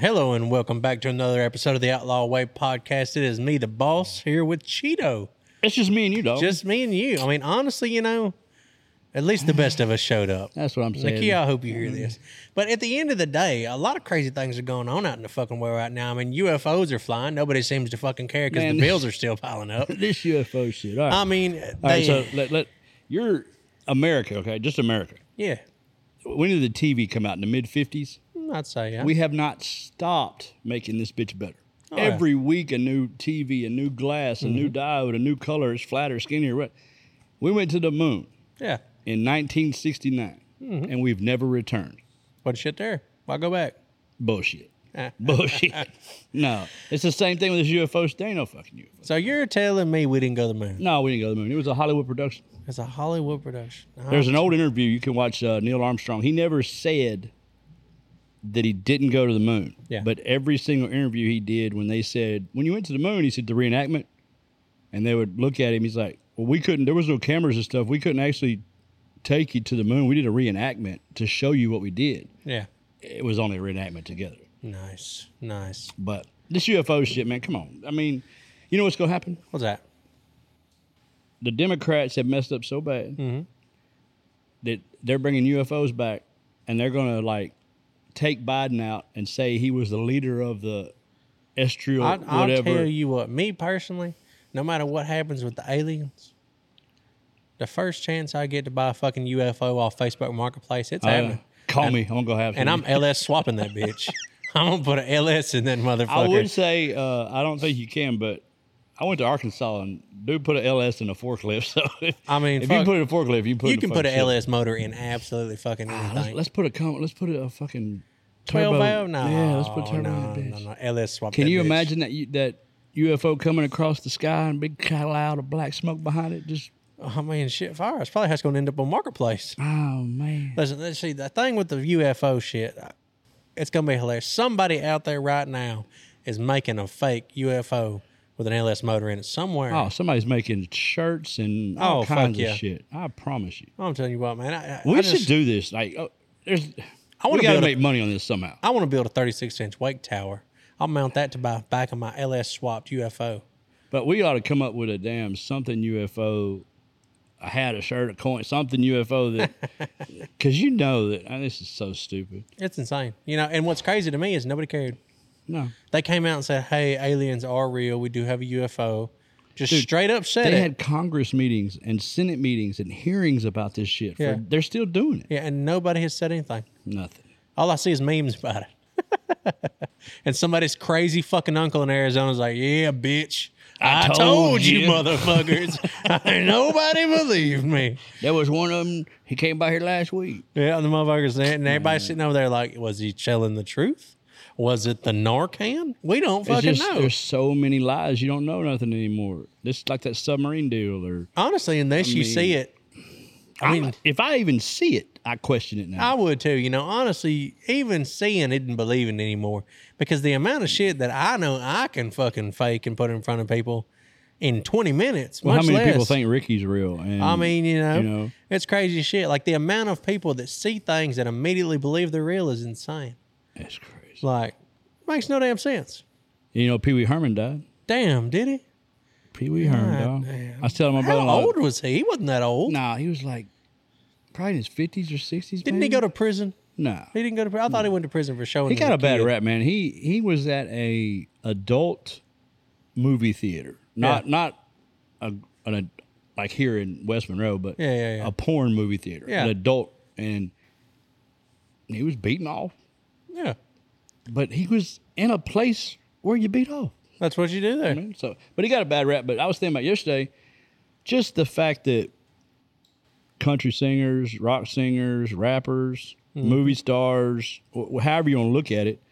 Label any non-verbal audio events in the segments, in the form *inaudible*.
Hello and welcome back to another episode of the Outlaw Way podcast. It is me, the boss, here with Cheeto. It's just me and you, dog. Just me and you. I mean, honestly, you know, at least the best of us showed up. That's what I'm saying. Nikki, I hope you hear this. But at the end of the day, a lot of crazy things are going on out in the fucking world right now. I mean, UFOs are flying. Nobody seems to fucking care because Man. the bills are still piling up. *laughs* this UFO shit. All right. I mean, they, right, so let, let you're America, okay? Just America. yeah, When did the TV come out in the mid '50s? I'd say yeah. We have not stopped making this bitch better. Oh, yeah. Mm-hmm. Every week, a new TV, a new glass, a new diode, a new color. It's flatter, skinnier. What? We went to the moon yeah. in 1969, Mm-hmm. and we've never returned. What shit there? Why go back? Bullshit. Ah. *laughs* Bullshit. no, it's the same thing with this UFO. There ain't no fucking UFO. So you're telling me we didn't go to the moon? No, we didn't go to the moon. It was a Hollywood production. It's a Hollywood production. There's an old interview you can watch. Uh, Neil Armstrong. He never said that he didn't go to the moon. Yeah. But every single interview he did, when they said, "When you went to the moon," he said the reenactment, and they would look at him. He's like, "Well, we couldn't. There was no cameras and stuff. We couldn't actually take you to the moon. We did a reenactment to show you what we did. yeah. It was only a reenactment together. Nice, nice. But this UFO shit, man. Come on. I mean, you know what's gonna happen? What's that? the Democrats have messed up so bad Mhm. that they're bringing UFOs back, and they're going to like take Biden out and say he was the leader of the estrial I, I'll whatever. tell you what. Me personally, no matter what happens with the aliens, the first chance I get to buy a fucking UFO off Facebook Marketplace, it's Uh, happening. call And- me. I'm gonna go have. And. I'm LS swapping that bitch. *laughs* I'm gonna put an LS in that motherfucker. I would say uh, I don't think you can, but I went to Arkansas and dude put an LS in a forklift. *laughs* So if, I mean, if fuck, you put it in a forklift, you put you can put an shit. LS motor in absolutely fucking Ah, let's, anything. let's put a let's put a fucking 12 turbo- valve? No. Yeah, let's put turbo no, in that bitch. no, no. LS swap. Can that you bitch. imagine that you, that UFO coming across the sky and big cloud of black smoke behind it? Just oh, I mean, shit, fire. It's probably how it's going to end up on Marketplace. oh man, Listen, let's see. The thing with the UFO shit, uh, it's going to be hilarious. Somebody out there right now is making a fake UFO with an LS motor in it somewhere. oh somebody's making shirts and all Oh, kinds yeah. of shit. I promise you, I'm telling you what, man. I, I- we I should do this. Like, oh, there's, I got to a- make money on this somehow. I want to build a 36 inch wake tower. I'll mount that to my back of my LS swapped UFO. But we ought to come up with a damn something UFO, a hat, a shirt, a coin, something UFO that, *laughs* because you know that this is so stupid. It's insane, you know. And what's crazy to me is nobody cared. No, They came out and said, "Hey, aliens are real. We do have a UFO." Just Dude, straight up said they it. had Congress meetings and Senate meetings and hearings about this shit. For, Yeah. They're still doing it. yeah, and nobody has said anything. Nothing. All I see is memes about it. *laughs* and somebody's crazy fucking uncle in Arizona is like, "Yeah, bitch." I, I told, told you, you." *laughs* motherfuckers. *laughs* Nobody believed me. There was one of them. He came by here last week. Yeah, the motherfuckers and everybody sitting over there like, was he telling the truth? Was it the Narcan? We don't fucking just know. there's so many lies. You don't know nothing anymore. This is like that submarine deal, or Honestly, unless you mean- see it, I mean, if I even see it, I question it now. I would too. You know, honestly, even seeing isn't believing anymore because the amount of shit that I know I can fucking fake and put in front of people in 20 minutes. well, how many less. people think Ricky's real? And, I mean, you know, you know. it's crazy shit. Like the amount of people that see things and immediately believe they're real is insane. that's crazy. Like, makes no damn sense. You know, Pee Wee Herman died. Damn, did he? Pee Wee Herman, dog. I was telling my brother. How old was he? He wasn't that old. Nah, he was like probably in his fifties or sixties. Didn't he go to prison? No, He didn't go to prison. I thought he went to prison for showing. he got a bad kid. rap, man. He he was at a adult movie theater, not Yeah. not a, an a, like here in West Monroe, but Yeah, yeah, yeah. a porn movie theater, Yeah. an adult, and he was beaten off. Yeah, But he was in a place where you beat off. that's what you do there. I mean, so, but he got a bad rap. But I was thinking about yesterday, just the fact that country singers, rock singers, rappers, Mm-hmm. movie stars, wh- however you want to look at it,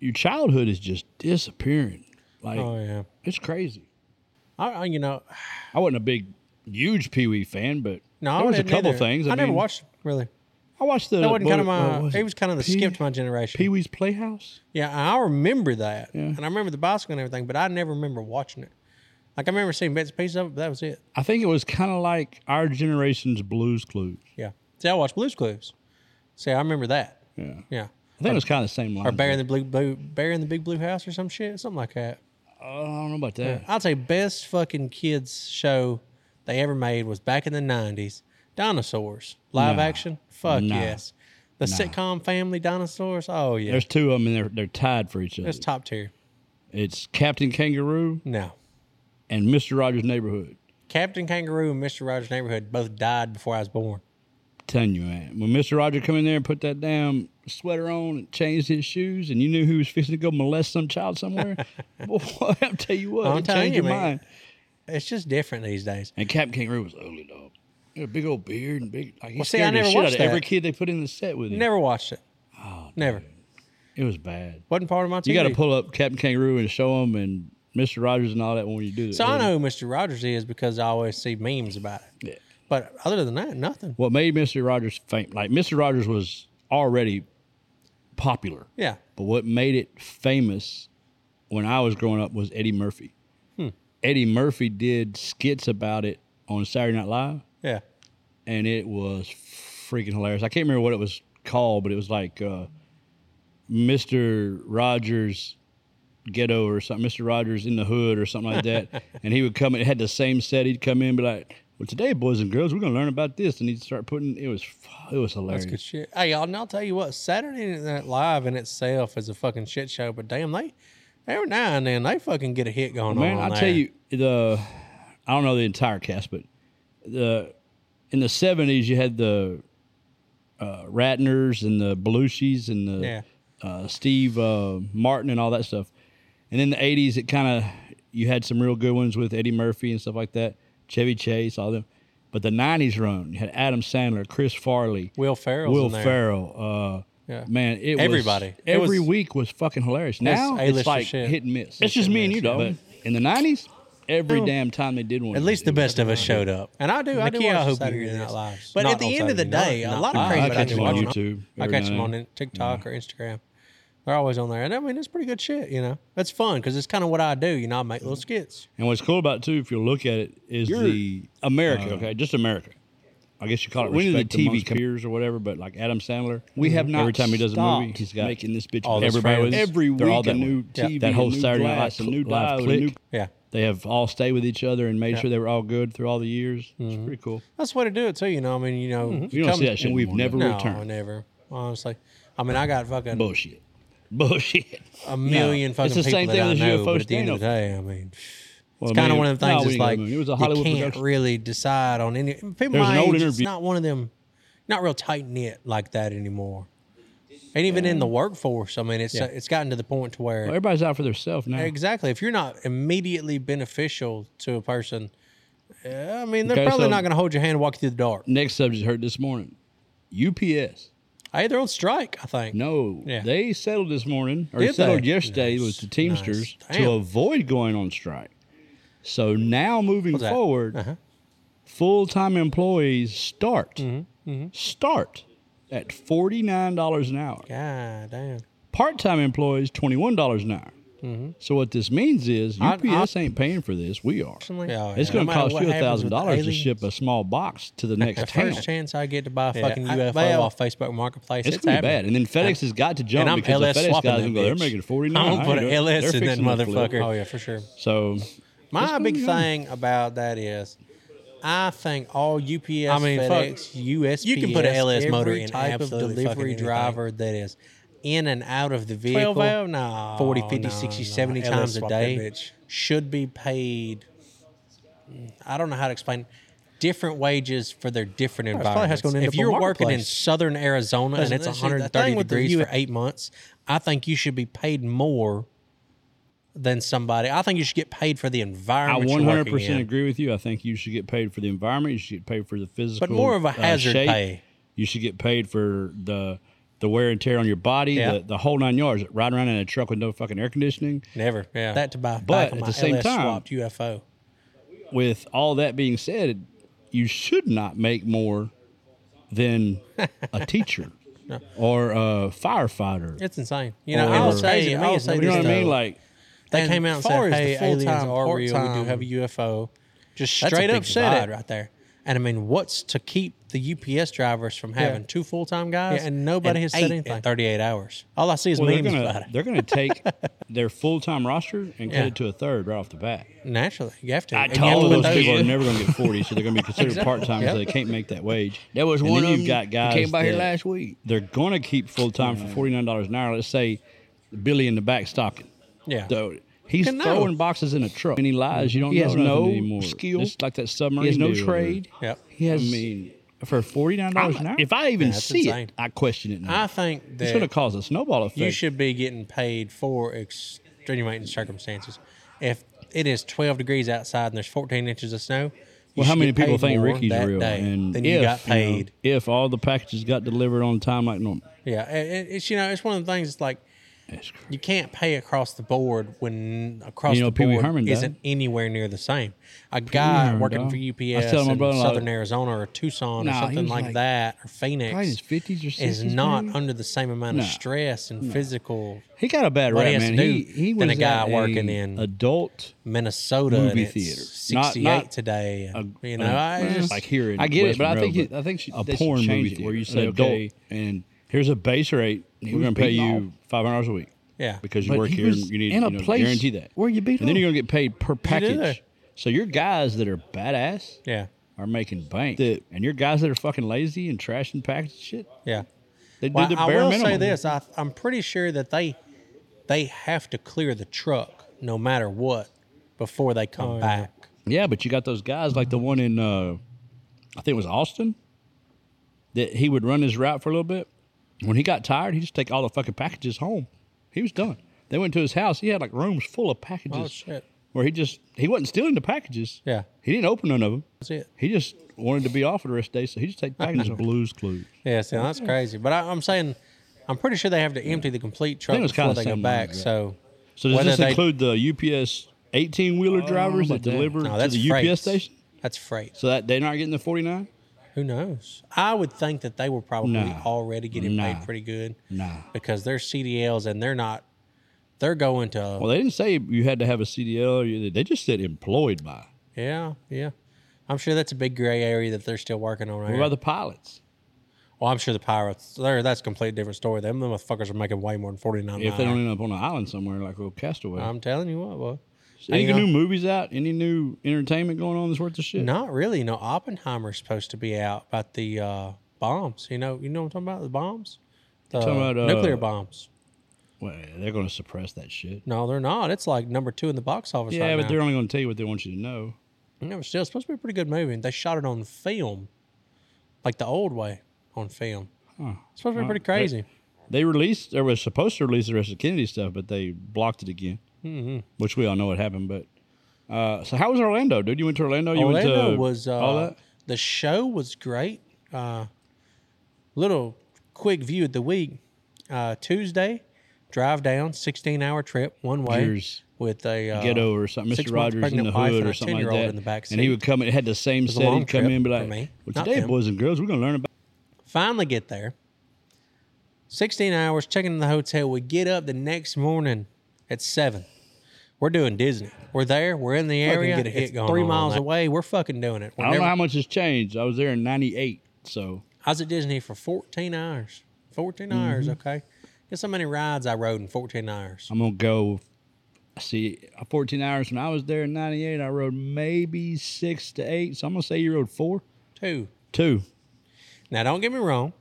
your childhood is just disappearing. Like Oh yeah. it's crazy. I, I you know, I wasn't a big, huge Pee Wee fan, but no, there was a couple either. things. I, I, never watched really. I watched the. That wasn't kind uh, of my. was it? was kind of the Pee- skip to my generation. Pee Wee's Playhouse. Yeah, I remember that, Yeah. and I remember the bicycle and everything, but I never remember watching it. Like I remember seeing bits and pieces of it, but that was it. I think it was kind of like our generation's Blues Clues. Yeah. See, I watched Blue's Clues. See, I remember that. Yeah. Yeah. I think it was kind of the same line. or Bear in the Blue, Blue Bear in the Big Blue House or some shit, something like that. Uh, I don't know about that. I'd say best fucking kids show they ever made was back in the nineties. Dinosaurs live Nah. action. Fuck Nah. yes. The sitcom Family Dinosaurs. Oh yeah, There's two of them, and they're they're tied for each other. that's top tier. It's Captain Kangaroo No, and Mister Rogers' Neighborhood. Captain Kangaroo and Mister Rogers' Neighborhood both died before I was born. telling you, man, when Mister Roger come in there and put that damn sweater on and changed his shoes, and you knew he was fixing to go molest some child somewhere, *laughs* boy, *laughs* I'll tell you what, I'm it changed you, your man. mind. It's just different these days. And Captain Kangaroo was ugly dog. A big old beard and big. Like he Well, see, I scared the never shit out watched of every kid they put in the set with him. Never watched it. Oh, Never. It was bad. Wasn't part of my TV. You got to pull up Captain Kangaroo and show him and Mister Rogers and all that when you do that. So I know who Mister Rogers is because I always see memes about it. Yeah. But other than that, nothing. what made Mister Rogers famous. Like Mister Rogers was already popular. Yeah. But what made it famous when I was growing up was Eddie Murphy. Hmm. Eddie Murphy did skits about it on Saturday Night Live, Yeah. and it was freaking hilarious. I can't remember what it was called, but it was like uh, Mr. Rogers Ghetto or something, Mr. Rogers in the Hood or something like that. *laughs* and he would come in, it had the same set. He'd come in and be like, well, today, boys and girls, we're going to learn about this. And he'd start putting, it was, it was hilarious. That's good shit. Hey, y'all, and I'll tell you what, Saturday Night Live in itself is a fucking shit show, but damn, they every now and then they fucking get a hit going Man, on. I there. tell you, the I don't know the entire cast, but the in the seventies you had the uh, Radners and the Belushis and the Yeah. uh, Steve uh, Martin and all that stuff, and in the eighties it kind of you had some real good ones with Eddie Murphy and stuff like that, Chevy Chase, all them. But the nineties run, you had Adam Sandler, Chris Farley, Will Ferrell's Will. Ferrell. Uh, Yeah. Man, it Everybody. Was, It every was- week was fucking hilarious. Now A-lister it's like shit. hit and miss. It's just me and you, But dog. in the nineties, every damn time they did one, At least the best of us showed up, and I do. I do Nikki, I watch hope Saturday you hear Night. Live. But at the end of the day, a lot of crazy I catch them on YouTube. I catch them on TikTok or Instagram. They're always on there, and I mean it's pretty good shit. You know, it's fun because it's kind of what I do. You know, I make little skits. And what's cool about it too, if you look at it, is the America. Uh, okay, just America. I guess you call it When did the respect amongst TV peers or whatever. But like Adam Sandler, We have mm-hmm. not every time he does a movie, he's got making this bitch All his everybody friends. Every They're all week a new way. TV, that whole a new Saturday Night glass, Live, a new live dive, a click. new- Yeah, They have all stayed with each other and made Yeah. sure they were all good through all the years. It's mm-hmm. pretty cool. that's the way to do it too. You know, I mean, you know, mm-hmm. You don't see that shit. we've never. No, returned. never. Honestly, I mean, I got fucking bullshit. Bullshit. *laughs* a million No, fucking it's the people same that thing with know, UFO at the end of the day, I mean, Well, it's kind of one of the things. it's like to the movie. it was a Hollywood you can't production. really decide on any people. There's my an old age, it's not one of them, not real tight knit like that anymore. And even in the workforce, I mean, it's it's gotten to the point to where Well, everybody's out for themselves now. exactly if you're not immediately beneficial to a person, uh, I mean, they're Okay, probably so- not going to hold your hand and walk you through the dark. Next subject heard this morning. UPS. Hey, they're on strike. I think. No, Yeah. they settled this morning, or Did settled they? yesterday Nice, with the Teamsters nice. to avoid going on strike. So now moving forward, Uh-huh. full time employees start Mm-hmm, start at forty nine dollars an hour. God damn. Part time employees twenty one dollars an hour. So what this means is Mm-hmm. I- ain't paying for this. We are. Personally, It's going to matter cost you a thousand dollars to ship a small box to the *laughs* next The town. first chance I get to buy a Yeah, fucking I- UFO well, off Facebook Marketplace, It's, it's, gonna be bad, and then FedEx has got to jump And I'm because LS the FedEx guys that gonna go. They're making forty *laughs* nine. I'm gonna put an LS They're in that fixing to flip. motherfucker. Oh yeah, for sure. So My big thing about that is, I think all UPS, I mean, fuck, FedEx, USPS, you can put an LS motor in type of delivery driver that is in and out of the 12 vehicle, valve? No, 40, 50, no, 60, no. 70 LS times a day, should be paid. Mm, I don't know how to explain. Different wages for their different Well, it's probably how it's environments. If you're working in southern Arizona and it's listen, 130 thing with the degrees U- for eight months, I think you should be paid more than somebody. I think you should get paid for the environment. I 100% agree with you. I think you should get paid for the environment. You should get paid for the physical, But more of a uh, hazard shape. pay. You should get paid for the the wear and tear on your body, Yeah. the, the whole nine yards. Riding around in a truck with no fucking air conditioning. Never. Yeah. That to buy But at the same LS time- swapped UFO. With all that being said, you should not make more than a *laughs* teacher or a firefighter. It's insane. You know, I'll say, crazy to me I'll say you know what I mean? Like they And came out and far said, as the "Hey, aliens full-time, are real. We do have a UFO." Just That's a straight big up said it right there. And I mean, what's to keep the UPS drivers from having two full time guys? Yeah, and nobody has said anything. in 38 hours. All I see is Well, they're memes gonna about it. they're gonna take *laughs* their full time roster and cut Yeah. it to a third right off the bat. Naturally, you have to. I And you All to of put those those- people are *laughs* never going to get 40, so they're going to be *laughs* considered part time because they can't make that wage. There was And one then of you've them got guys who came by here last week. They're going to keep full time for $49 an hour. Let's say Billy in the back stocking. Yeah. So he's You know. throwing boxes in a truck. And he lies. You don't He know has no anymore. skill. Just like that submarine. He has no dude. trade. Yep. He has. I mean, for $49 an hour? If I even Yeah, that's see insane. it, I question it now. I think it's going to cause a snowball effect. you should be getting paid for extenuating circumstances. If it is 12 degrees outside and there's 14 inches of snow, Well, how many people think Ricky's real? day And than if you got know, paid. if all the packages got delivered on time like normal. Yeah, it- it- it's you know it's one of the things. It's like That's crazy. You can't pay across the board when across You know, the Pee Wee board Herman died. isn't anywhere near the same. A guy Herman working died. for I UPS was my in brother-in-law- Southern Arizona or Tucson Nah, or he something was like, like- that or Probably in Phoenix his 50s or 60s. is not maybe? under the same amount of Nah. stress and physical. He got a bad what rap, he has man. to He do he was than a guy at working in adult. Minnesota Movie and it's theater. Not- 68 not today. a- and, you know, I well, just like here in I get it, but I Western think Railroad, I think she- a they should porn change movie it where you an say, adult. okay, and here's a base rate. We're going to pay beating you five hundred hours a week yeah. because you But work he here was and you need in a you know, place guarantee that. where you beat and then up. you're going to get paid per package. So your guys that are badass Yeah. are making bank, and your guys that are fucking lazy and trashing package shit, Yeah. they do Well, the I bare will minimum. say this: I, I'm pretty sure that they they have to clear the truck no matter what before they come Oh, back. Yeah, but you got those guys like the one in uh I think it was Austin that he would run his route for a little bit. When he got tired, he'd just take all the fucking packages home. He was done. They went to his house. He had like rooms full of packages Oh shit! where he just he wasn't stealing the packages. Yeah, He didn't open none of them. that's it. He just wanted to be off for the rest of the day, so he just take *laughs* packages home. Blues Clues. Yeah, see, that's crazy. But I, I'm saying, I'm pretty sure they have to empty the complete truck before they go back. like. So So does this they- include the UPS eighteen wheeler oh drivers that deliver no, to the freight. UPS station? That's freight. So that they're not getting the forty nine? Who knows? I would think that they were probably Nah. already getting Nah. paid pretty good Nah. because they're CDLs and they're not. They're going to. Well, they didn't say you had to have a CDL. They just said employed by. yeah, yeah. I'm sure that's a big gray area that they're still working on. Right What about the pilots? Well, I'm sure the pirates. There, that's a completely different story. Them motherfuckers are making way more than forty nine. If they don't end up on an island somewhere like a castaway. I'm telling you what, boy. Any new movies out? Any new entertainment going on that's worth the shit? Not really. No, Oppenheimer's supposed to be out about the uh, bombs. You know, you know what I'm talking about? The bombs, the talking about, uh, nuclear bombs. Well, they're going to suppress that shit. No, they're not. It's like number two in the box office Yeah, right but now. they're only going to tell you what they want you to know. No, but still, it's supposed to be a pretty good movie. They shot it on film, like the old way on film. Huh. It's supposed to be pretty crazy. They released, they were supposed to release the rest of Kennedy stuff, but they blocked it again, mm-hmm. which we all know what happened. But uh, so, how was Orlando, dude? You went to Orlando. You Orlando went to was uh, all that. the show was great. Uh, little quick view of the week. Uh, Tuesday, drive down, sixteen hour trip one way with a uh, Ghetto or something, Mr. Rogers in the hood or something like that. in the back and he would come. It had the same set. He'd come in and be like, me, "Well, today, boys and girls, we're going to learn about." Finally get there. 16 hours, checking in the hotel. We get up the next morning at 7. We're doing Disney. We're there. We're in the area. get a hit it's going three on miles that. away. We're fucking doing it. We're I don't know how much has changed. I was there in '98, so I was at Disney for 14 hours. 14 Mm-hmm. hours, okay? Guess how many rides I rode in 14 hours? I'm gonna go. See, 14 hours when I was there in '98, I rode maybe six to eight. So I'm gonna say you rode four, Two. two. Now, don't get me wrong.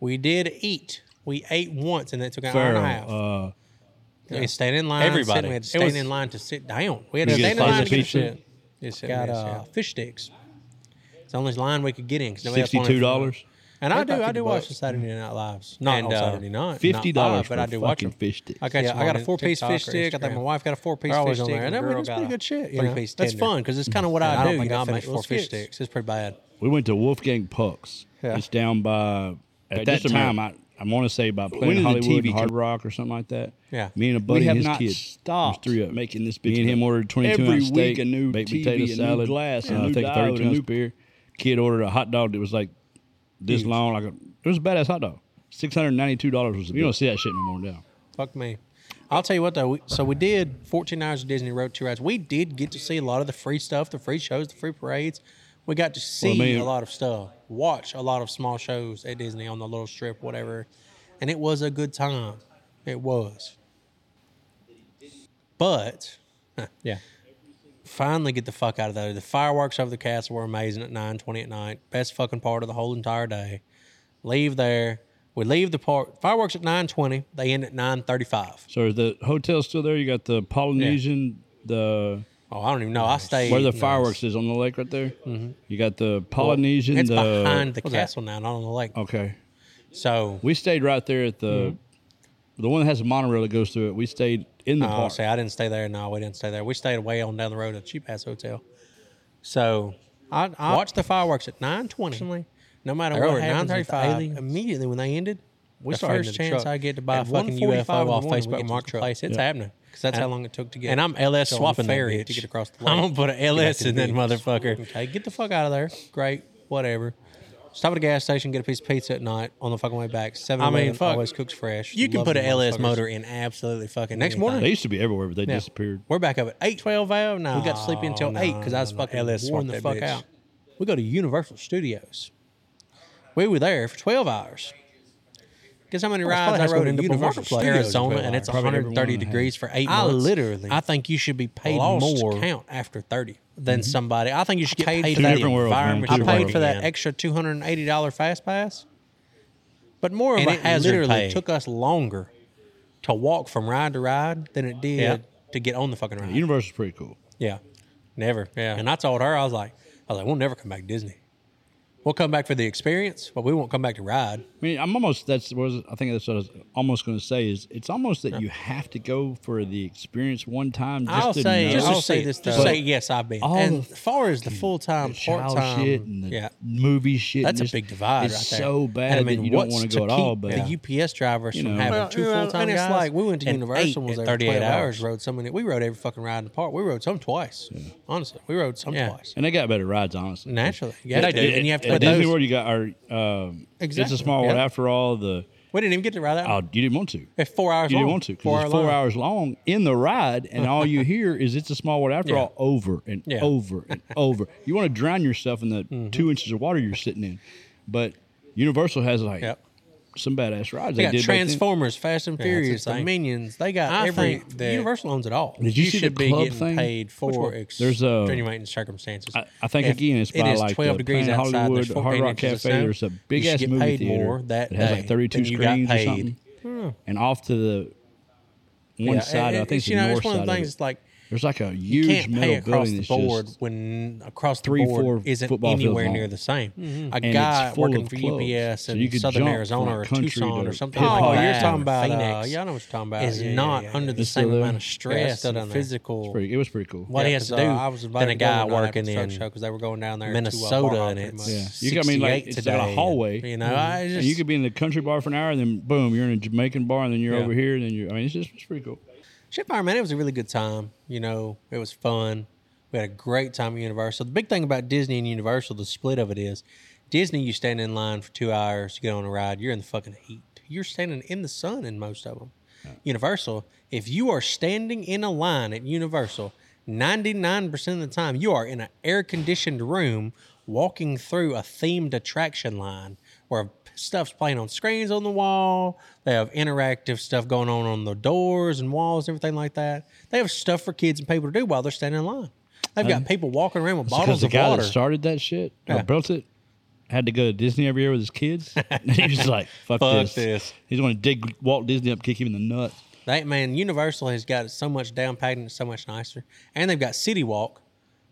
We did eat. We ate once, and that took an hour and a half. Uh, We stayed in line. Everybody. sit- We had to stand was- in line to sit down. We had to stand in line of to get pizza? shit. Yes, Got uh, yeah. fish sticks. It's the only line we could get in. 'cause nobody else wanted sixty-two dollars, And I They're do. I do watch bucks. the Saturday Night Lives. Not And, on uh, Saturday night. fifty dollars but I do watch them. fish sticks. I got, Yeah, I got a four-piece fish stick. I think my wife got a four-piece fish stick. there. and And that- girl pretty good shit. You know? three-piece That's fun because it's kind of what I I, don't think You know, I I make four four fish sticks. sticks. It's pretty bad. We went to Wolfgang Puck's. Yeah. It's down by at that time. I, I want to say Planet did Hollywood, TV and Hard Rock, or something like that. Yeah. Me and a buddy, we have and his not kid. stopped three of making this Me bitch and him ordered 22 every ounce week steak, a new baked TV, potato a new salad, glass, a uh, I new think diode, 32 a ounce beer. Kid ordered a hot dog that was like this Huge. long, like a it was a badass hot dog. Six hundred ninety two dollars was. The you don't see that shit no more now. Fuck me. I'll tell you what though. We, so we did 14 hours of Disney Road two rides. We did get to see a lot of the free stuff, the free shows, the free parades. We got to see mean- a lot of stuff, watch a lot of small shows at Disney on the little strip, whatever, and it was a good time. It was. But *laughs* Yeah. finally get the fuck out of there. The fireworks over the castle were amazing at nine twenty at night. Best fucking part of the whole entire day. Leave there. We leave the park. Fireworks at nine twenty. They end at nine thirty five. So is the hotel still there? You got the Polynesian, the Oh, I don't even know. I stayed where the fireworks is on the lake right there. Mm-hmm. You got the Polynesian. It's the, behind the what's that? castle now, not on the lake. Okay, So we stayed right there at the the one that has a monorail that goes through it. We stayed in the Oh, park. see, I didn't stay there. No, we didn't stay there. We stayed way on down the road at Cheap Ass Hotel. So I, I watched the fireworks at nine twenty. No matter They what happens with the 9:35. aliens, immediately when they ended, We the started first chance truck. I get to buy a At fucking 1:45 in UFO the off morning, we Facebook get Marketplace, it's Yeah. happening because that's And- how long it took to get. and I'm LS to on swapping that ferry bitch. to get across the *laughs* lake. I'm gonna put an LS in that back to the motherfucker. *laughs* Okay, get the fuck out of there. Great, whatever. Stop at a gas station, get a piece of pizza at night on the fucking way back. Seven. I mean, fuck. always cooks fresh. You can Love put an them LS motherfuckers. motor in absolutely fucking Next anything. morning? They used to be everywhere, but they Yeah. disappeared. We're back up at eight twelve valve. No, we got to sleep in until No, eight because I was no, fucking LS worn swapped the that fuck bitch. out. We go to Universal Studios. We were there for twelve hours. Guess how many Well, rides I rode in go Universal Universal Studios, Studios Arizona, and it's Probably 130 one and degrees for eight I months. literally I think you should be paid lost more count after thirty than mm-hmm. somebody. I think you should get paid paid for for that that different worlds, man. environment. I paid worlds. for that Yeah. extra two hundred and eighty dollar fast pass, but more of And a it hazard literally pay. pay. took us longer to walk from ride to ride than it did Yeah. to get on the fucking ride. Universal's pretty cool. Yeah. never. Yeah. And I told her, I was like, I was like, we'll never come back to Disney. We'll come back for the experience, but we won't come back to ride. I mean, I'm almost. That's was. I think that's what I was almost going to say. Is it's almost that you have to go for the experience one time. Just I'll to say, know. just I'll to say say this, this, just say yes, I've been. All and the as far as the full time, the part time, shit and the yeah, movie shit. that's a just- big divide It's right there. so bad And I mean, that you don't what's want to to go at all. keep But the UPS drivers You from having Well, two you full time and it's guys. like we went to and Universal and was at there 38 12 hours. hours. Rode so many. We rode every fucking ride in the park. We rode some twice. Honestly, we rode some twice. and they got better rides, honestly. Naturally, yeah, they do. And you have to at Disney those. World. You got our. Um, It's a small world. yeah. After all, the We didn't even get to ride that. oh, you didn't want to. It's four hours You long. didn't want to Four hour four long. hours long in the ride, and all you *laughs* hear is "It's a small world." After Yeah. all, over and Yeah. over and *laughs* over. You want to drown yourself in the Mm-hmm. two inches of water you're sitting in, but Universal has like Yep. Some badass rides. They got did. Transformers, Fast and Furious, it's the insane. Minions. They got I every. think Universal owns it all. Did you see should the be getting thing? paid Which for one? ex- There's a- extenuating circumstances. I, I think If again, it's by is like 12 the degrees Planet outside, Hollywood, there's Hard Rock Cafe. snow, There's a big ass movie paid theater more that that has like 32 than you got screens or paid. something. And off to the one Yeah, side, it- I think it's you the know, north it's one side of the things. It's like There's like a you huge can't metal pay across building the that's board just when across the three, board four isn't anywhere near the same. A And guy full working for clubs. UPS So in you Southern Arizona or Tucson or something. hip-hop like to that, talking about, uh, Phoenix. yeah, I know what you're talking about. Is Yeah, yeah, not yeah. under the It's same amount of stress still down and there. physical. pretty, it was pretty cool. What he has to 'cause, do. uh, I was than invited a guy one night after working in because they were going down there to, uh, Minnesota and it's much. Yeah, you got I mean like 68 it's a hallway. You know, I and just you could be in the country bar for an hour, and then boom, you're in a Jamaican bar, and then you're over here, and then you're. I mean, it's just it's pretty cool. Shitfire, man, it was a really good time. You know, it was fun. We had a great time at Universal. The big thing about Disney and Universal, the split of it is Disney, you stand in line for two hours to get on a ride, you're in the fucking heat. You're standing in the sun in most of them. Universal, if you are standing in a line at Universal, 99% of the time, you are in an air conditioned room walking through a themed attraction line where stuff's playing on screens on the wall. They have interactive stuff going on on the doors and walls, everything like that. They have stuff for kids and people to do while they're standing in line. They've got um, people walking around with Because bottles the of guy water. that started that shit Yeah. built it had to go to Disney every year with his kids. and *laughs* *laughs* he was like, "Fuck, Fuck this. He's going to dig Walt Disney up, kick him in the nuts. They, man, Universal has got it so much down packed and it's so much nicer. And they've got City Walk.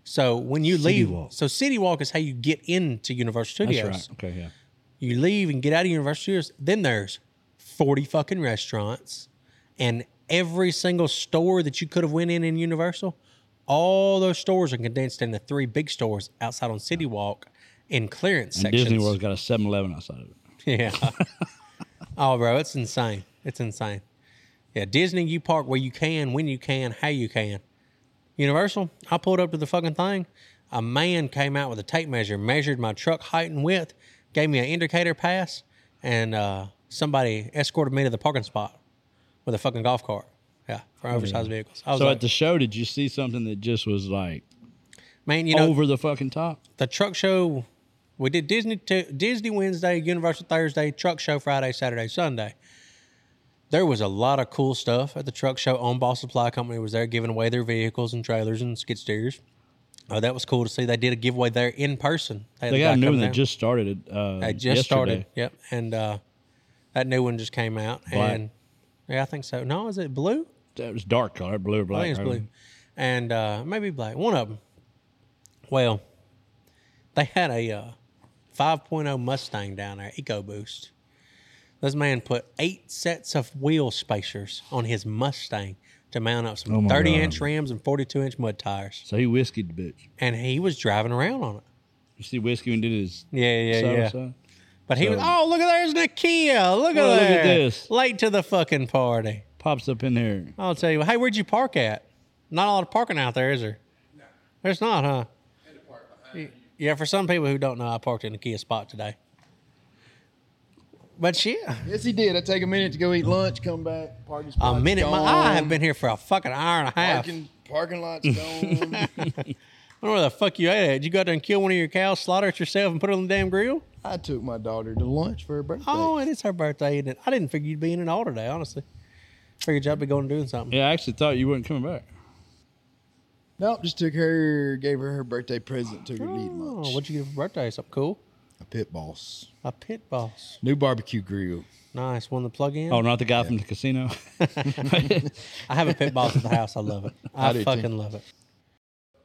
So when you leave, Walk. so City Walk is how you get into Universal That's Studios. right. Okay, yeah. You leave and get out of Universal Studios. Then there's 40 fucking restaurants and every single store that you could have went in in Universal, all those stores are condensed into three big stores outside on City Walk in clearance And sections. Disney World's got a 7-Eleven outside of it. Yeah. *laughs* oh, bro, it's insane. It's insane. Yeah, Disney, you park where you can, when you can, how you can. Universal, I pulled up to the fucking thing. A man came out with a tape measure, measured my truck height and width, gave me an indicator pass, and uh, somebody escorted me to the parking spot with a fucking golf cart. Yeah, for oversized vehicles. I was So like, at the show, did you see something that just was like, Man, you know over the fucking top. the truck show. We did Disney t- Disney Wednesday, Universal Thursday, truck show Friday, Saturday, Sunday. There was a lot of cool stuff at the truck show. On Ball Supply Company was there giving away their vehicles and trailers and skid steers. Oh, that was cool to see. They did a giveaway there in person. They the got a new one that just started. Uh, They just yesterday. started. Yep, and uh, that new one just came out. Black. And yeah, I think so. No, is it blue? It was dark color, blue or black. I think it's blue, and uh, maybe black. One of them. Well, they had a uh, 5.0 Mustang down there, EcoBoost. This man put eight sets of wheel spacers on his Mustang to mount up some Oh my 30 God. inch rims and 42 inch mud tires, So he whiskeyed the bitch. and he was driving around on it. You see whiskey when he did his Yeah, yeah, side yeah. side? But he was, oh, look at there's Nakia. Look at Well, look that. at this. Late to the fucking party. Pops up in there. I'll tell you. Hey, where'd you park at? Not a lot of parking out there, is there? No. There's not, huh? Yeah, for some people who don't know, I parked in a Kia spot today. But shit, Yes, he did. I take a minute to go eat lunch, come back, parking a spot's minute. My. I have been here for a fucking hour and a half. Parking, parking lot's *laughs* gone. I don't know where the fuck you at. Did you go out there and kill one of your cows, slaughter it yourself, and put it on the damn grill? I took my daughter to lunch for her birthday. Oh, and it's her birthday, and I didn't figure you'd be in it all today, honestly. Figured y'd be going and doing something. Yeah, I actually thought you weren't coming back. Nope, just took her, gave her her birthday present, took her to eat Oh, lunch. what'd you get for birthday? Something cool? A pit boss. A pit boss. New barbecue grill. Nice. One to plug in. Oh, not the guy from the casino. *laughs* *laughs* I have a pit boss at the house. I love it. I, I do, too. fucking love it.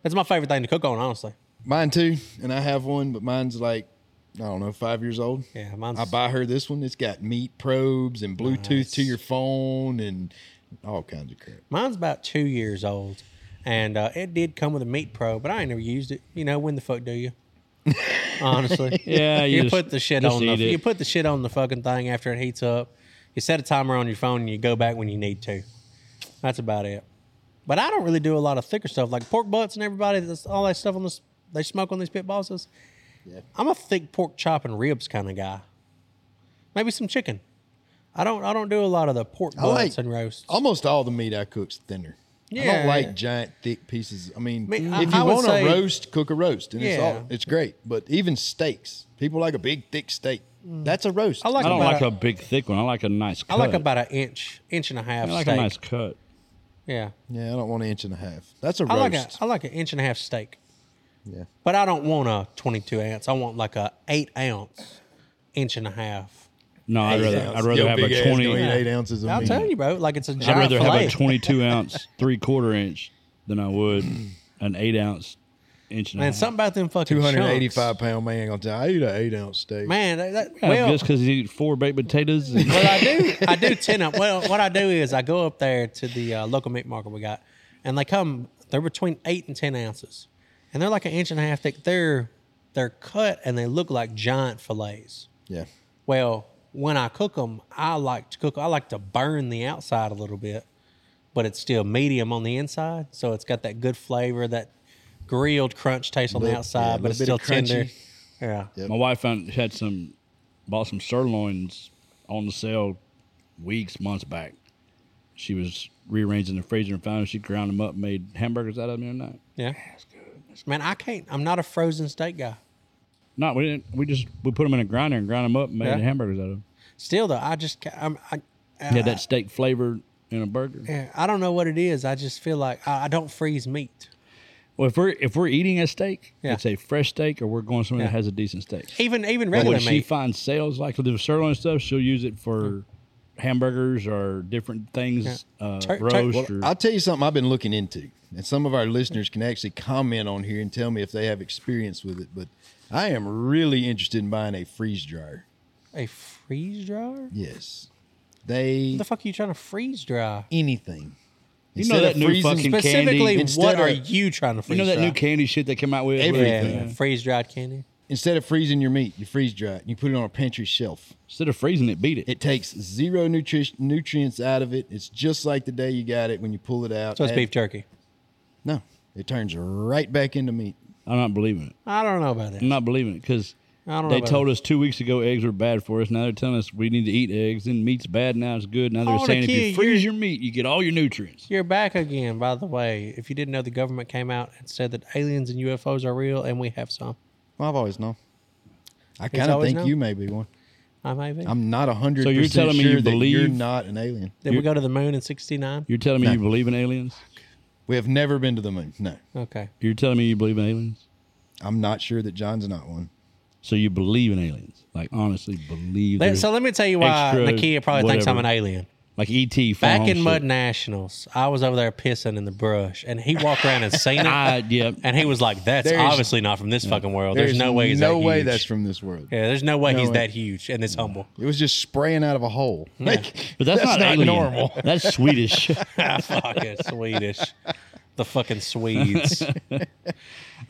It's my favorite thing to cook on, honestly. Mine too, and I have one, but mine's like, I don't know, five years old. Yeah, mine's. I buy her this one. It's got meat probes and Bluetooth Nice. to your phone and all kinds of crap. Mine's about two years old, and uh, it did come with a meat probe, but I ain't never used it. You know, when the fuck do you? *laughs* Honestly, yeah, you, you, just- put the shit on the it. you put the shit on the fucking thing after it heats up. You set a timer on your phone and you go back when you need to. That's about it. But I don't really do a lot of thicker stuff like pork butts and everybody. That's all that stuff on this. They smoke on these pit bosses. Yeah. I'm a thick pork chop and ribs kind of guy. Maybe some chicken. I don't. I don't do a lot of the pork I butts like- and roasts. Almost all the meat I cook's thinner. I don't like giant, thick pieces. I mean, Me- I- if you I would want say- a roast, cook a roast, and it's all it's great. But even steaks, people like a big, thick steak. That's a roast. Mm. I like I don't like a- a big thick one. I like a nice cut. I like about an inch, inch and a half I like steak. a nice cut. Yeah, Yeah, I don't want an inch and a half. That's a I like a roast. I like an inch and a half steak, yeah. but I don't want a 22 ounce. I want like a eight ounce, inch and a half. No, I'd rather ounce. I'd rather Yo, have a ass gonna twenty. eat Yeah. eight ounces of I'll meat. tell you, bro. Like it's a I'd giant rather fillet. have a twenty-two *laughs* ounce, three quarter inch than I would an eight ounce inch and a Man, half. something about them fucking Two hundred chunks. eighty-five pound man gonna tell you, I eat an eight ounce steak. Man, that, that, Yeah, well, just because he eat four baked potatoes. And, well, I do. I do ten up. Well, what I do is I go up there to the uh, local meat market we got, and they come. They're between eight and ten ounces, and they're like an inch and a half thick. They're they're cut and they look like giant fillets. Yeah. Well, when I cook them, I like to cook. I like to burn the outside a little bit, but it's still medium on the inside, so it's got that good flavor, that grilled crunch taste on the outside, yeah, but it's still tender. Yeah. Yep. My wife found had some bought some sirloins on the sale weeks, months back. She was rearranging the freezer and found them. She ground them up, made hamburgers out of them the other night. Yeah. Man, I can't. I'm not a frozen steak guy. No, we didn't. We just we put them in a grinder and grind them up and made Yeah. hamburgers out of them. Still though, I just ca- I'm, I, He had that steak flavor in a burger. Yeah, I don't know what it is. I just feel like I, I don't freeze meat. Well, if we're if we're eating a steak, Yeah. it's a fresh steak, or we're going somewhere Yeah. that has a decent steak. Even even But regular when she meat. finds sales like with the sirloin stuff, she'll use it for hamburgers or different things, uh, Tur- tur- roast. Well, or, I'll tell you something I've been looking into, and some of our listeners can actually comment on here and tell me if they have experience with it. But I am really interested in buying a freeze dryer. a freeze dryer? Yes, they What the fuck are you trying to freeze dry? anything. You know that new freezing- fucking Specifically, candy. Instead what are you trying to freeze you freeze know that dry? new candy shit that came out with Everything. yeah, freeze dried candy. Instead of freezing your meat, you freeze dry it. and You put it on a pantry shelf. Instead of freezing it, beat it. It takes zero nutri- nutrients out of it. It's just like the day you got it when you pull it out. So it's Add- beef jerky. No, it turns right back into meat. I'm not believing it. I don't know about that. I'm not believing it because I don't know. They about told us two weeks ago eggs were bad for us. Now they're telling us we need to eat eggs. And meat's bad. Now it's good. Now they're Oh, the saying if you kid, freeze you're- your meat, you get all your nutrients. You're back again, by the way. If you didn't know, the government came out and said that aliens and UFOs are real, and we have some. Well, I've always known. I kind of always think known? you may be one. I may be. I'm not a hundred So you're percent telling me sure you that you're believe- not an alien. Did we go to the moon in '69? You're telling me No. you believe in aliens? We have never been to the moon. No, Okay. You're telling me you believe in aliens? I'm not sure that John's not one. So you believe in aliens? Like honestly believe? Let- there's- so let me tell you why extra Nakia probably thinks I'm an whatever. alien. Like ET Back in shit. Mud Nationals, I was over there pissing in the brush, and he walked around and seen *laughs* it, I, yeah. and he was like, "That's There's- obviously not from this fucking world. There's, no way he's no that way huge. that's from this world. yeah, there's no way No he's way. that huge and this humble. It was just spraying out of a hole. *laughs* Like, But that's, not, alien. normal. *laughs* That's Swedish. Fuck it, Swedish. The fucking Swedes.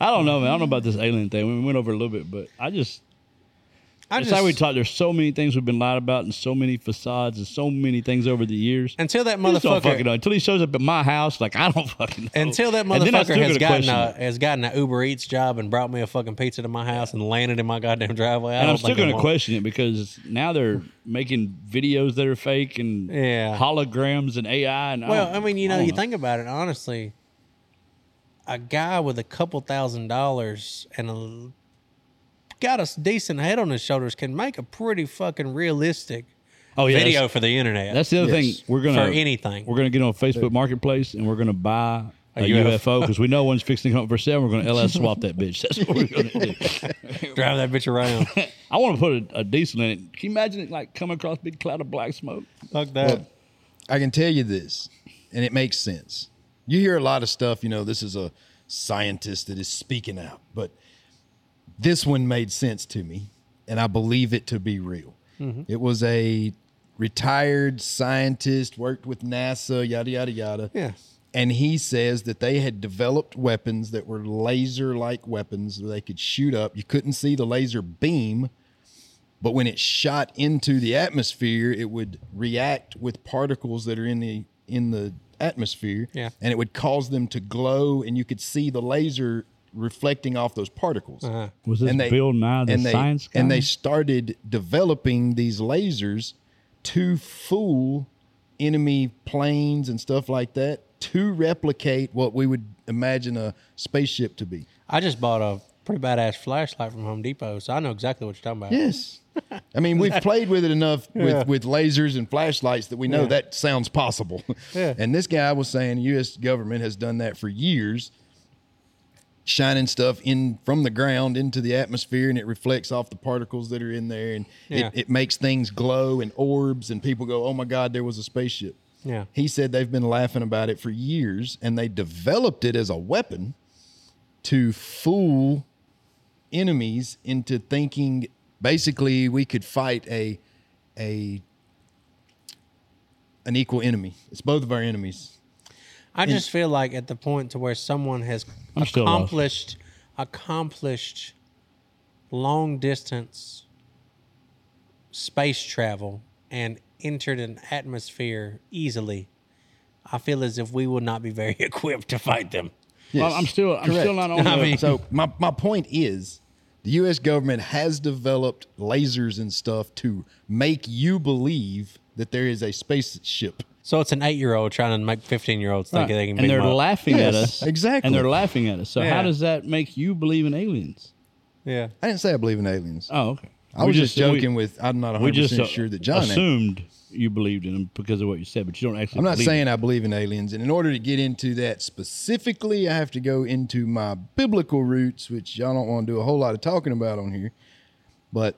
I don't know, man. I don't know about this alien thing. We went over a little bit, but I just I it's just, how we talk. There's so many things we've been lied about, and so many facades, and so many things over the years. until that I motherfucker know. Until he shows up at my house, like I don't fucking know. Until that I motherfucker has gotten a has gotten an Uber Eats job and brought me a fucking pizza to my house and landed in my goddamn driveway. I And I'm still going to question it because now they're making videos that are fake and Yeah. holograms and AI. And Well, don't- I mean, you know, you think about it honestly. A guy with a couple thousand dollars and a got a decent head on his shoulders can make a pretty fucking realistic oh yeah, video for the internet. that's the other Yes. thing. We're gonna for anything. We're gonna get on Facebook Marketplace and we're gonna buy a, A UFO because *laughs* we know one's fixing to come up for sale. We're gonna LS swap that bitch. That's what we're gonna do. *laughs* Drive that bitch around. *laughs* I want to put a, a diesel in it. Can you imagine it like coming across a big cloud of black smoke? Fuck that. Well, I can tell you this, and it makes sense. You hear a lot of stuff, you know, this is a scientist that is speaking out, but this one made sense to me, and I believe it to be real. Mm-hmm. It was a retired scientist, worked with NASA, yada, yada, yada. yeah. And he says that they had developed weapons that were laser like weapons that they could shoot up. You couldn't see the laser beam, but when it shot into the atmosphere, it would react with particles that are in the in the atmosphere. Yeah. And it would cause them to glow and you could see the laser reflecting off those particles. Uh-huh. Was this And they- Bill Nye the and they, Science Guy? And they started developing these lasers to fool enemy planes and stuff like that to replicate what we would imagine a spaceship to be. I just bought a pretty badass flashlight from Home Depot, so I know exactly what you're talking about. Yes. I mean, we've *laughs* played with it enough with, with lasers and flashlights that we know Yeah. that sounds possible. Yeah. *laughs* And this guy was saying the U.S. government has done that for years, shining stuff in from the ground into the atmosphere, and it reflects off the particles that are in there, and Yeah. it, it makes things glow and orbs, and people go, "Oh my God, there was a spaceship." Yeah. He said they've been laughing about it for years, and they developed it as a weapon to fool enemies into thinking basically we could fight a a an equal enemy. It's both of our enemies. I just feel like at the point to where someone has I'm still lost. accomplished accomplished long distance space travel and entered an atmosphere easily, I feel as if we would not be very *laughs* equipped to fight them. Well, I'm still, I'm Correct. still not on. I the, mean- So my, my point is the US government has developed lasers and stuff to make you believe that there is a spaceship. So it's an eight year old trying to make fifteen year olds think Right. they can be mad. and they're up. laughing at Yes, us. exactly. And they're laughing at us. So Yeah. how does that make you believe in aliens? Yeah. I didn't say I believe in aliens. Oh, okay. I We was just, we- joking with I'm not 100% we just uh, sure that John assumed you believed in them because of what you said, but you don't actually. I'm not believe saying I believe in aliens, and in order to get into that specifically, I have to go into my biblical roots, which y'all don't want to do a whole lot of talking about on here. But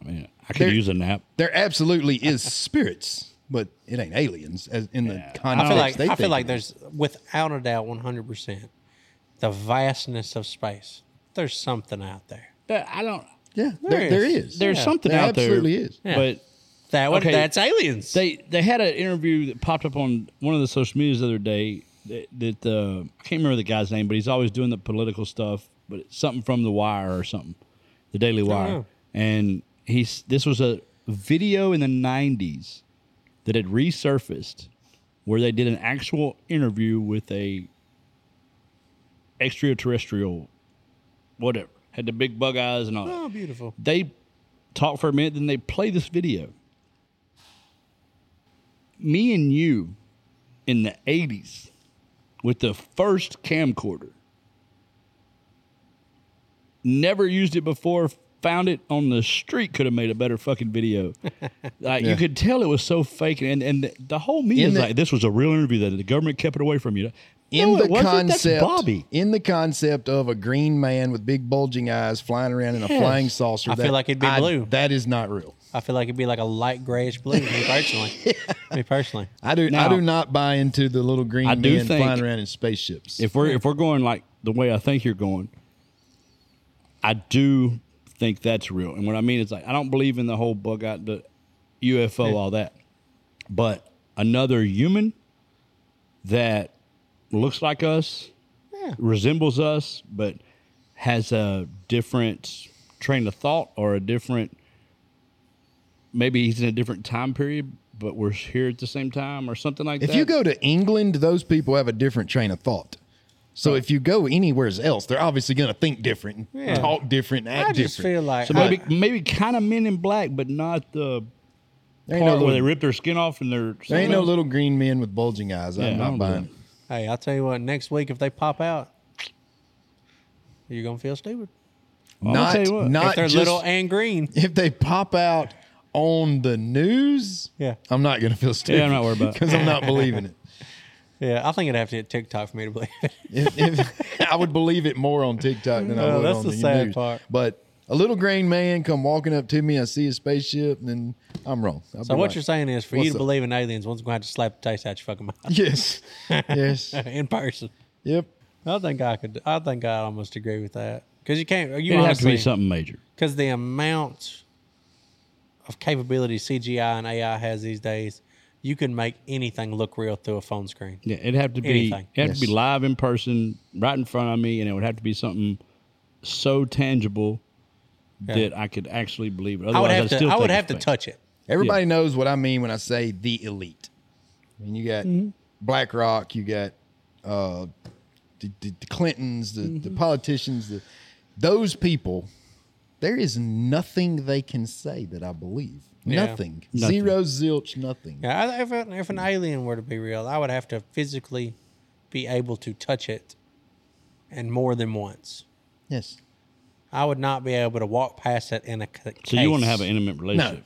it. I, mean, I could There- use a nap. there absolutely is spirits, but it ain't aliens as in the Yeah. context. I feel like they I feel like there's without a doubt one hundred percent the vastness of space. There's something out there. But I don't. yeah, There there, there is. is. There's Yeah. something There out there. absolutely is. Yeah. But That would, Okay. that's aliens. they they had an interview that popped up on one of the social medias the other day that, that uh, I can't remember the guy's name, but he's always doing the political stuff, but it's something from the Wire or something, the Daily Wire, and he's this was a video in the '90s that had resurfaced where they did an actual interview with a extraterrestrial, whatever, had the big bug eyes and all. that. Oh, beautiful. They talk for a minute, then they play this video. Me and you in the 80s with the first camcorder. Never used it before, found it on the street, could have made a better fucking video. *laughs* like Yeah. you could tell it was so fake and and the, the whole media In is the- like this was a real interview that the government kept it away from you. in No, the it wasn't. That's concept Bobby. in the concept of a green man with big bulging eyes flying around in a flying saucer. I feel like it'd be I- blue. That is not real. I feel like it'd be like a light grayish blue. Me personally, *laughs* me personally. I do. I do not buy into the little green I do men think flying around in spaceships. if we're if we're going like the way I think you're going, I do think that's real. And what I mean is like I don't believe in the whole bug out the UFO all that, but another human that looks like us, resembles us, but has a different train of thought or a different maybe he's in a different time period, but we're here at the same time or something like if that. If you go to England, those people have a different train of thought. So if you go anywhere else, they're obviously going to think different, Yeah. talk different, and act I just different. feel like So I- maybe maybe kind of Men in Black, but not the there part ain't, no where they little, rip their skin off and they're. there ain't no little green men with bulging eyes. Yeah, I I'm don't not buying. believe. Hey, I'll tell you what. Next week, if they pop out, you're gonna feel stupid. Well, I'll not tell you what. not if they're just, little and green, if they pop out on the news. Yeah. I'm not going to feel stupid. Yeah, I'm not worried about it. *laughs* because I'm not believing it. Yeah, I think it'd have to hit TikTok for me to believe it. If, if, I would believe it more on TikTok than I Oh, would that's on the the sad news. part. But a little green man come walking up to me, I see a spaceship, and then I'm wrong. I'll So what right. you're saying is, for What's you to up? believe in aliens, one's gonna have to slap the taste out your fucking mouth *laughs* Yes, yes, *laughs* in person. yep. I think I could. I think I almost agree with that because you can't. You It'd have to be something major. because the amount of capability CGI and AI has these days, you can make anything look real through a phone screen. Yeah, it'd have to be. Anything. It'd have to be live in person, right in front of me, and it would have to be something so tangible Yeah. that I could actually believe it. I would Otherwise, have I'd to. still I would have to touch it. Everybody knows what I mean when I say the elite. I mean, you got Mm-hmm. BlackRock, you got uh, the, the, the Clintons, the, Mm-hmm. the politicians, the, those people. There is nothing they can say that I believe. Yeah. Nothing. Nothing. Zero, zilch, nothing. Yeah, if, an- if an alien were to be real, I would have to physically be able to touch it, and more than once. Yes. I would not be able to walk past it in a ca- So you want to have an intimate relationship.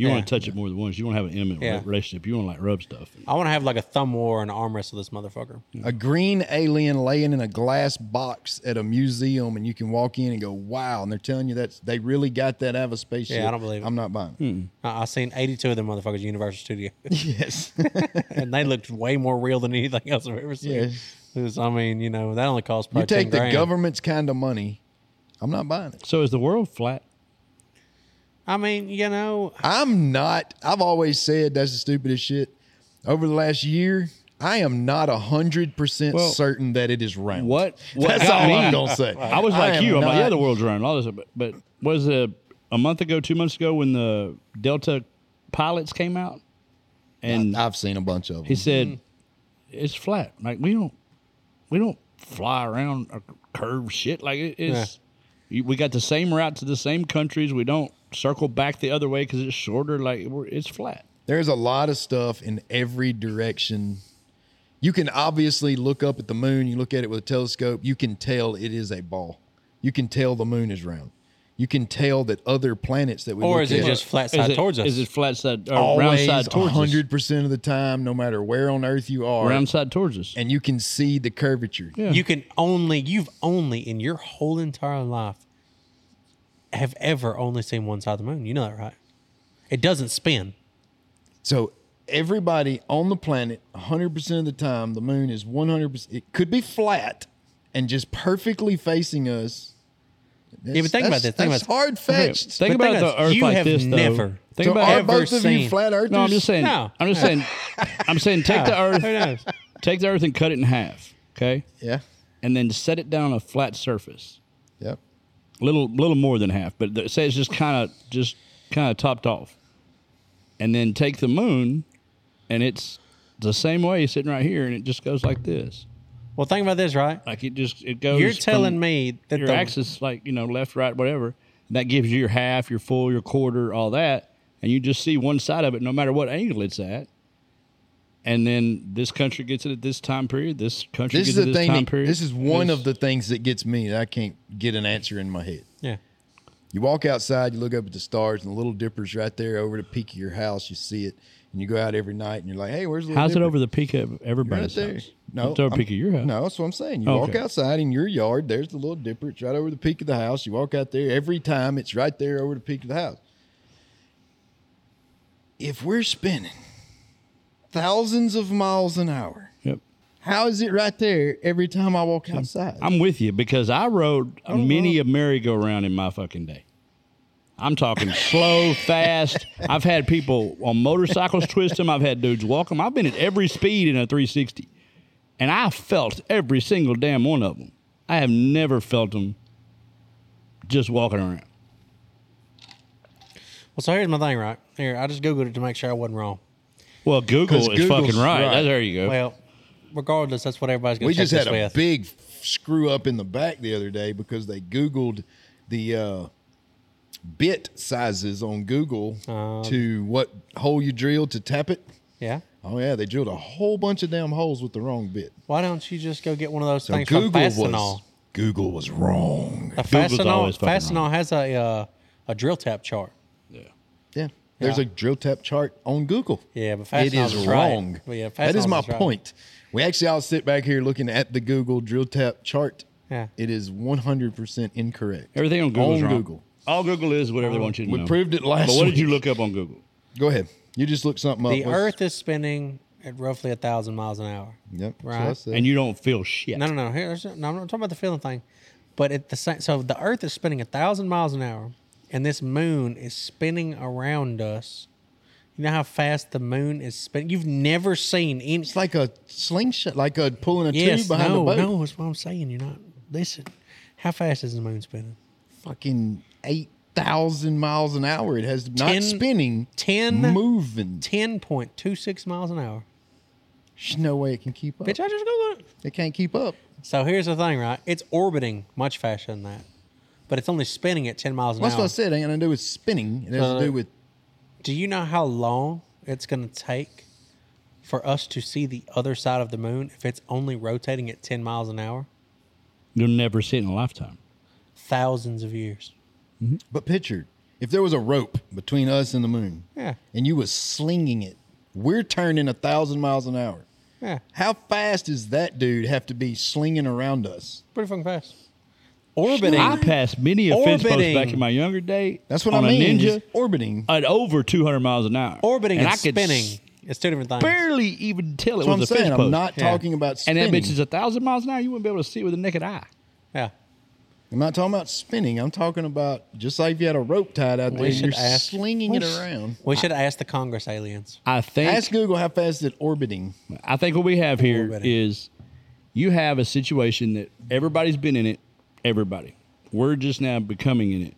You Yeah. want to touch it more than once. You want to have an intimate Yeah. relationship. You want to like rub stuff. I want to have like a thumb war and an arm wrestle this motherfucker. A green alien laying in a glass box at a museum, and you can walk in and go, "Wow!" And they're telling you that they really got that out of a spaceship. Yeah, I don't believe it. I'm not buying. it. I, I've seen 82 of them motherfuckers at Universal Studio. *laughs* *laughs* Yes. and they looked way more real than anything else I've ever seen. Yes. It was- I mean, you know, that only cost you take 10 the grand. government's kind of money. I'm not buying it. So is the world flat? I mean, you know, I'm not. I've always said that's the stupidest shit. Over the last year, I am not a hundred percent Well, certain that it is round. What? *laughs* what That's got all me- I'm gonna say. I was like am you. I'm like, not- yeah, the world's around. All this, but, but was it a month ago, two months ago, when the Delta pilots came out, and I've seen a bunch of them. he said it's flat. Like we don't, we don't fly around a curved shit. Like it is. you- We got the same route to the same countries. We don't circle back the other way because it's shorter. Like it's flat. There's a lot of stuff in every direction. You can obviously look up at the moon. You look at it with a telescope. You can tell it is a ball. You can tell the moon is round. You can tell that other planets that we or look is it at just flat Is side it, towards us? Is it flat side or round always side towards us? hundred percent of the time, no matter where on Earth you are, Round side towards us. and you can see the curvature. Yeah. You can only, you've only in your whole entire life have ever only seen one side of the moon. You know that, right? It doesn't spin. So everybody on the planet, 100% of the time, the moon is 100%. It could be flat and just perfectly facing us. Yeah, but think about this, think that's about- hard fetched. Okay, think But about think the Earth you like have this, though. never- Think so about are it. both of you flat earthers? No, I'm just saying. No. I'm just saying. I'm saying take the *laughs* Earth, Who knows? take the Earth and cut it in half, okay, Yeah. and then set it down on a flat surface, Yep. a little, little more than half, but say it's just kind of, just kind of topped off, and then take the moon, and it's the same way sitting right here, and it just goes like this. Well, think about this, right? Like it just it goes. You're telling me that your the axis, like you know, left, right, whatever. That gives you your half, your full, your quarter, all that, and you just see one side of it, no matter what angle it's at. And then this country gets it at this time period. This country This gets is it the at this thing. time that- period. this is one This- of the things that gets me. That I can't get an answer in my head. yeah. You walk outside, you look up at the stars, and the little dipper's right there over the peak of your house. You see it, and you go out every night, and you're like, "Hey, where's the little How's it over the peak of everybody's there. house? No, it's over the peak of your house. No, that's what I'm saying. You oh, Okay. walk outside in your yard. There's the little dipper. It's right over the peak of the house. You walk out there every time. It's right there over the peak of the house. If we're spinning thousands of miles an hour, Yep. how is it right there every time I walk outside? I'm with you because I rode oh, a many a merry-go-round in my fucking day. I'm talking slow, *laughs* fast. I've had people on motorcycles twist them. I've had dudes walk them. I've been at every speed in a 360, and I felt every single damn one of them. I have never felt them just walking around. Well, so here's my thing, right? Here, I just googled it to make sure I wasn't wrong. Well, Google 'Cause is Google's fucking right. right. There you go. Well, regardless, that's what everybody's going to we to check just had this a with. big screw up in the back the other day because they Googled the uh, bit sizes on Google Um, to what hole you drill to tap it. yeah. Oh yeah, they drilled a whole bunch of damn holes with the wrong bit. Why don't you just go get one of those So things Google from was Fastenal? Google was wrong. A Google's Fastenal, always fucking Fastenal wrong. has a uh, a drill tap chart. Yeah. Yeah, there's Yeah. a drill tap chart on Google. Yeah, but it Fastenal's is is right. wrong. But yeah, that is my is right. point. We actually all sit back here looking at the Google drill tap chart. Yeah. It is 100% incorrect. Everything on Google. On wrong. Google. All Google is whatever they want you to We know. We proved it last week. But what did you look up on Google? Go ahead. You just looked something up. The What's- Earth is spinning at roughly a thousand miles an hour. Yep. Right. I said. And you don't feel shit. No, no, no. Here, no, I'm not talking about the feeling thing, but at the same. So the Earth is spinning a thousand miles an hour, and this moon is spinning around us. You know how fast the moon is spinning. You've never seen any. It's like a slingshot, like a pulling a yes, tube behind no, the boat. no. That's what I'm saying. You're not. Listen, how fast is the moon spinning? Fucking 8,000 miles an hour. It has not Ten- spinning, ten- moving. Ten point two six miles an hour. There's no way it can keep up. Bitch, I just Googled it. It can't keep up. So here's the thing, right? It's orbiting much faster than that, but it's only spinning at ten miles an hour. That's hour. what I said. It ain't going to do with spinning. It has So- to do with Do you know how long it's going to take for us to see the other side of the moon if it's only rotating at 10 miles an hour? You'll never see it in a lifetime. Thousands of years. Mm-hmm. But picture, if there was a rope between us and the moon, Yeah. and you was slinging it, we're turning a thousand miles an hour. Yeah. How fast does that dude have to be slinging around us? Pretty fucking fast. Orbiting. I passed many a fence post Orbiting. back in my younger day. That's what on I a mean. Ninja is orbiting. at over 200 miles an hour. orbiting and and, I could spinning. It's two different things. barely even tell it That's what I'm was a fence saying. post. I'm not Yeah. talking about spinning. and spinning. that bitch is a thousand miles an hour. You wouldn't be able to see it with a naked eye. Yeah. I'm not talking about spinning. I'm talking about just like if you had a rope tied out there and you're ask. slinging it around. We should ask the Congress aliens. I think Ask Google how fast is it orbiting. I think what we have here Orbiting. is you have a situation that everybody's been in it. Everybody, we're just now becoming in it,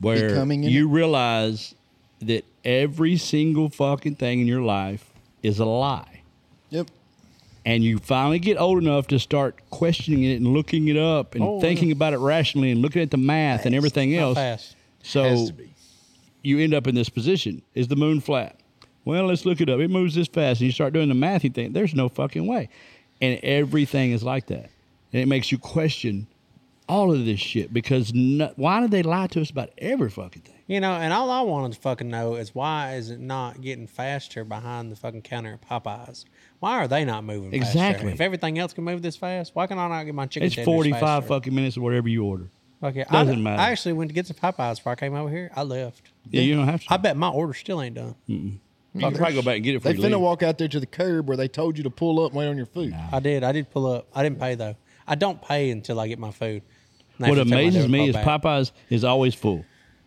where Becoming in you realize that every single fucking thing in your life is a lie, Yep. and you finally get old enough to start questioning it and looking it up and Oh, thinking about it rationally and looking at the math and everything How else. fast? So Has to be. you end up in this position. Is the moon flat? Well, let's look it up. It moves this fast. And you start doing the math, you think, there's no fucking way. And everything is like that. And it makes you question all of this shit because no, why did they lie to us about every fucking thing? You know, and all I wanted to fucking know is why is it not getting faster behind the fucking counter at Popeyes? Why are they not moving faster? Exactly. If everything else can move this fast, why can I not get my chicken It's 45 fucking minutes or whatever you order. Okay, Doesn't I, matter. I actually went to get some Popeyes before I came over here. I left. Yeah, you don't have to. I bet my order still ain't done. you can probably go back and get it for They you. finna leave. walk out there to the curb where they told you to pull up and wait on your food. I did. I did pull up. I didn't pay though. I don't pay until I get my food. And What have to take my amazes me is back. Popeyes is always full.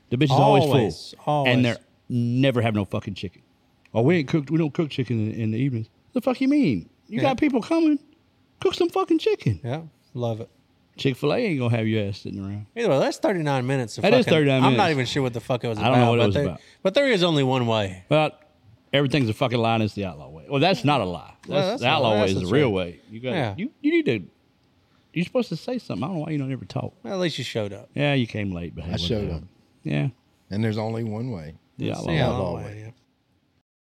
The bitch is always, Always, full. always. And they're never have no fucking chicken. Oh, we ain't cooked. We don't cook chicken in, in the evenings. The fuck you mean? You Yeah. got people coming. Cook some fucking chicken. Yeah, love it. Chick Fil A ain't gonna have your ass sitting around. Either way, that's 39 minutes. Of That is fucking- 39 I'm not minutes. even sure what the fuck it was I about. don't know what it but was there, about. But there is only one way. But everything's a fucking lie and it's the outlaw way. Well, that's not a lie. That's, Well, that's the not- outlaw way that's is the what's real way. You got Yeah. you. You need to. You're supposed to say something. I don't know why you don't ever talk. Well, at least you showed up. Yeah, you came late, but hey, I showed up. Yeah, And there's only one way. the It's outlaw. the way. outlaw outlaw way, way. yeah.